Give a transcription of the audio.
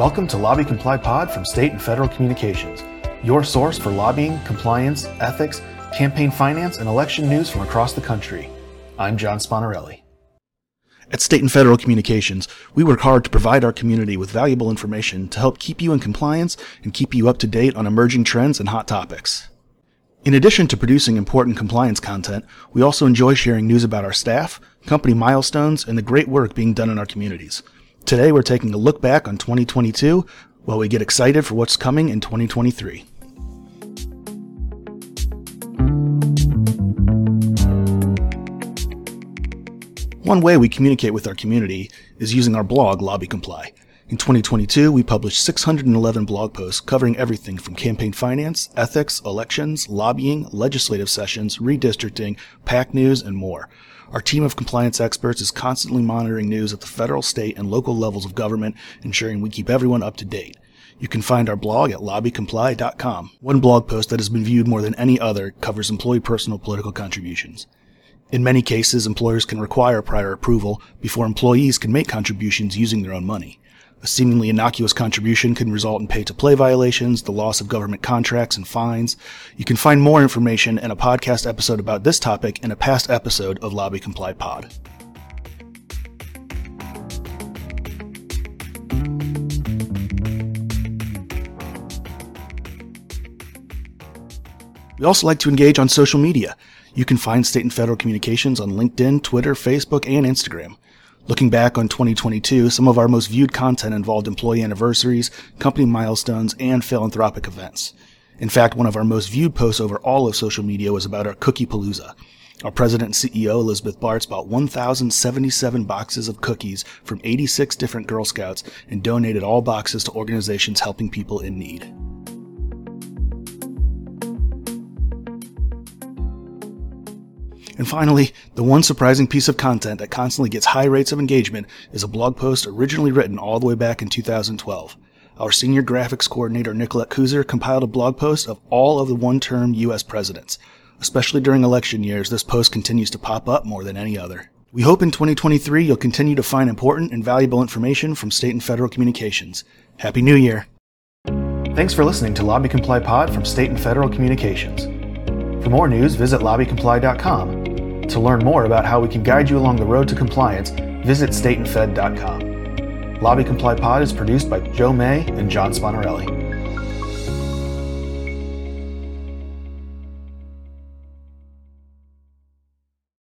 Welcome to Lobby Comply Pod from State and Federal Communications, your source for lobbying, compliance, ethics, campaign finance, and election news from across the country. I'm Jon Spontarelli. At State and Federal Communications, we work hard to provide our community with valuable information to help keep you in compliance and keep you up to date on emerging trends and hot topics. In addition to producing important compliance content, we also enjoy sharing news about our staff, company milestones, and the great work being done in our communities. Today, we're taking a look back on 2022 while we get excited for what's coming in 2023. One way we communicate with our community is using our blog, Lobby Comply. In 2022, we published 611 blog posts covering everything from campaign finance, ethics, elections, lobbying, legislative sessions, redistricting, PAC news, and more. Our team of compliance experts is constantly monitoring news at the federal, state, and local levels of government, ensuring we keep everyone up to date. You can find our blog at lobbycomply.com. One blog post that has been viewed more than any other covers employee personal political contributions. In many cases, employers can require prior approval before employees can make contributions using their own money. A seemingly innocuous contribution can result in pay to play violations, the loss of government contracts, and fines. You can find more information and a podcast episode about this topic in a past episode of Lobby Comply Pod. We also like to engage on social media. You can find State and Federal Communications on LinkedIn, Twitter, Facebook, and Instagram. Looking back on 2022, some of our most viewed content involved employee anniversaries, company milestones, and philanthropic events. In fact, one of our most viewed posts over all of social media was about our Cookie Palooza. Our president and CEO, Elizabeth Bartz, bought 1,077 boxes of cookies from 86 different Girl Scouts and donated all boxes to organizations helping people in need. And finally, the one surprising piece of content that constantly gets high rates of engagement is a blog post originally written all the way back in 2012. Our senior graphics coordinator, Nicolette Kuzer, compiled a blog post of all of the one term U.S. presidents. Especially during election years, this post continues to pop up more than any other. We hope in 2023 you'll continue to find important and valuable information from state and federal communications. Happy New Year! Thanks for listening to Lobby Comply Pod from State and Federal Communications. For more news, visit lobbycomply.com to learn more about how we can guide you along the road to compliance, visit stateandfed.com. Lobby Comply Pod is produced by Joe May and Jon Spontarelli.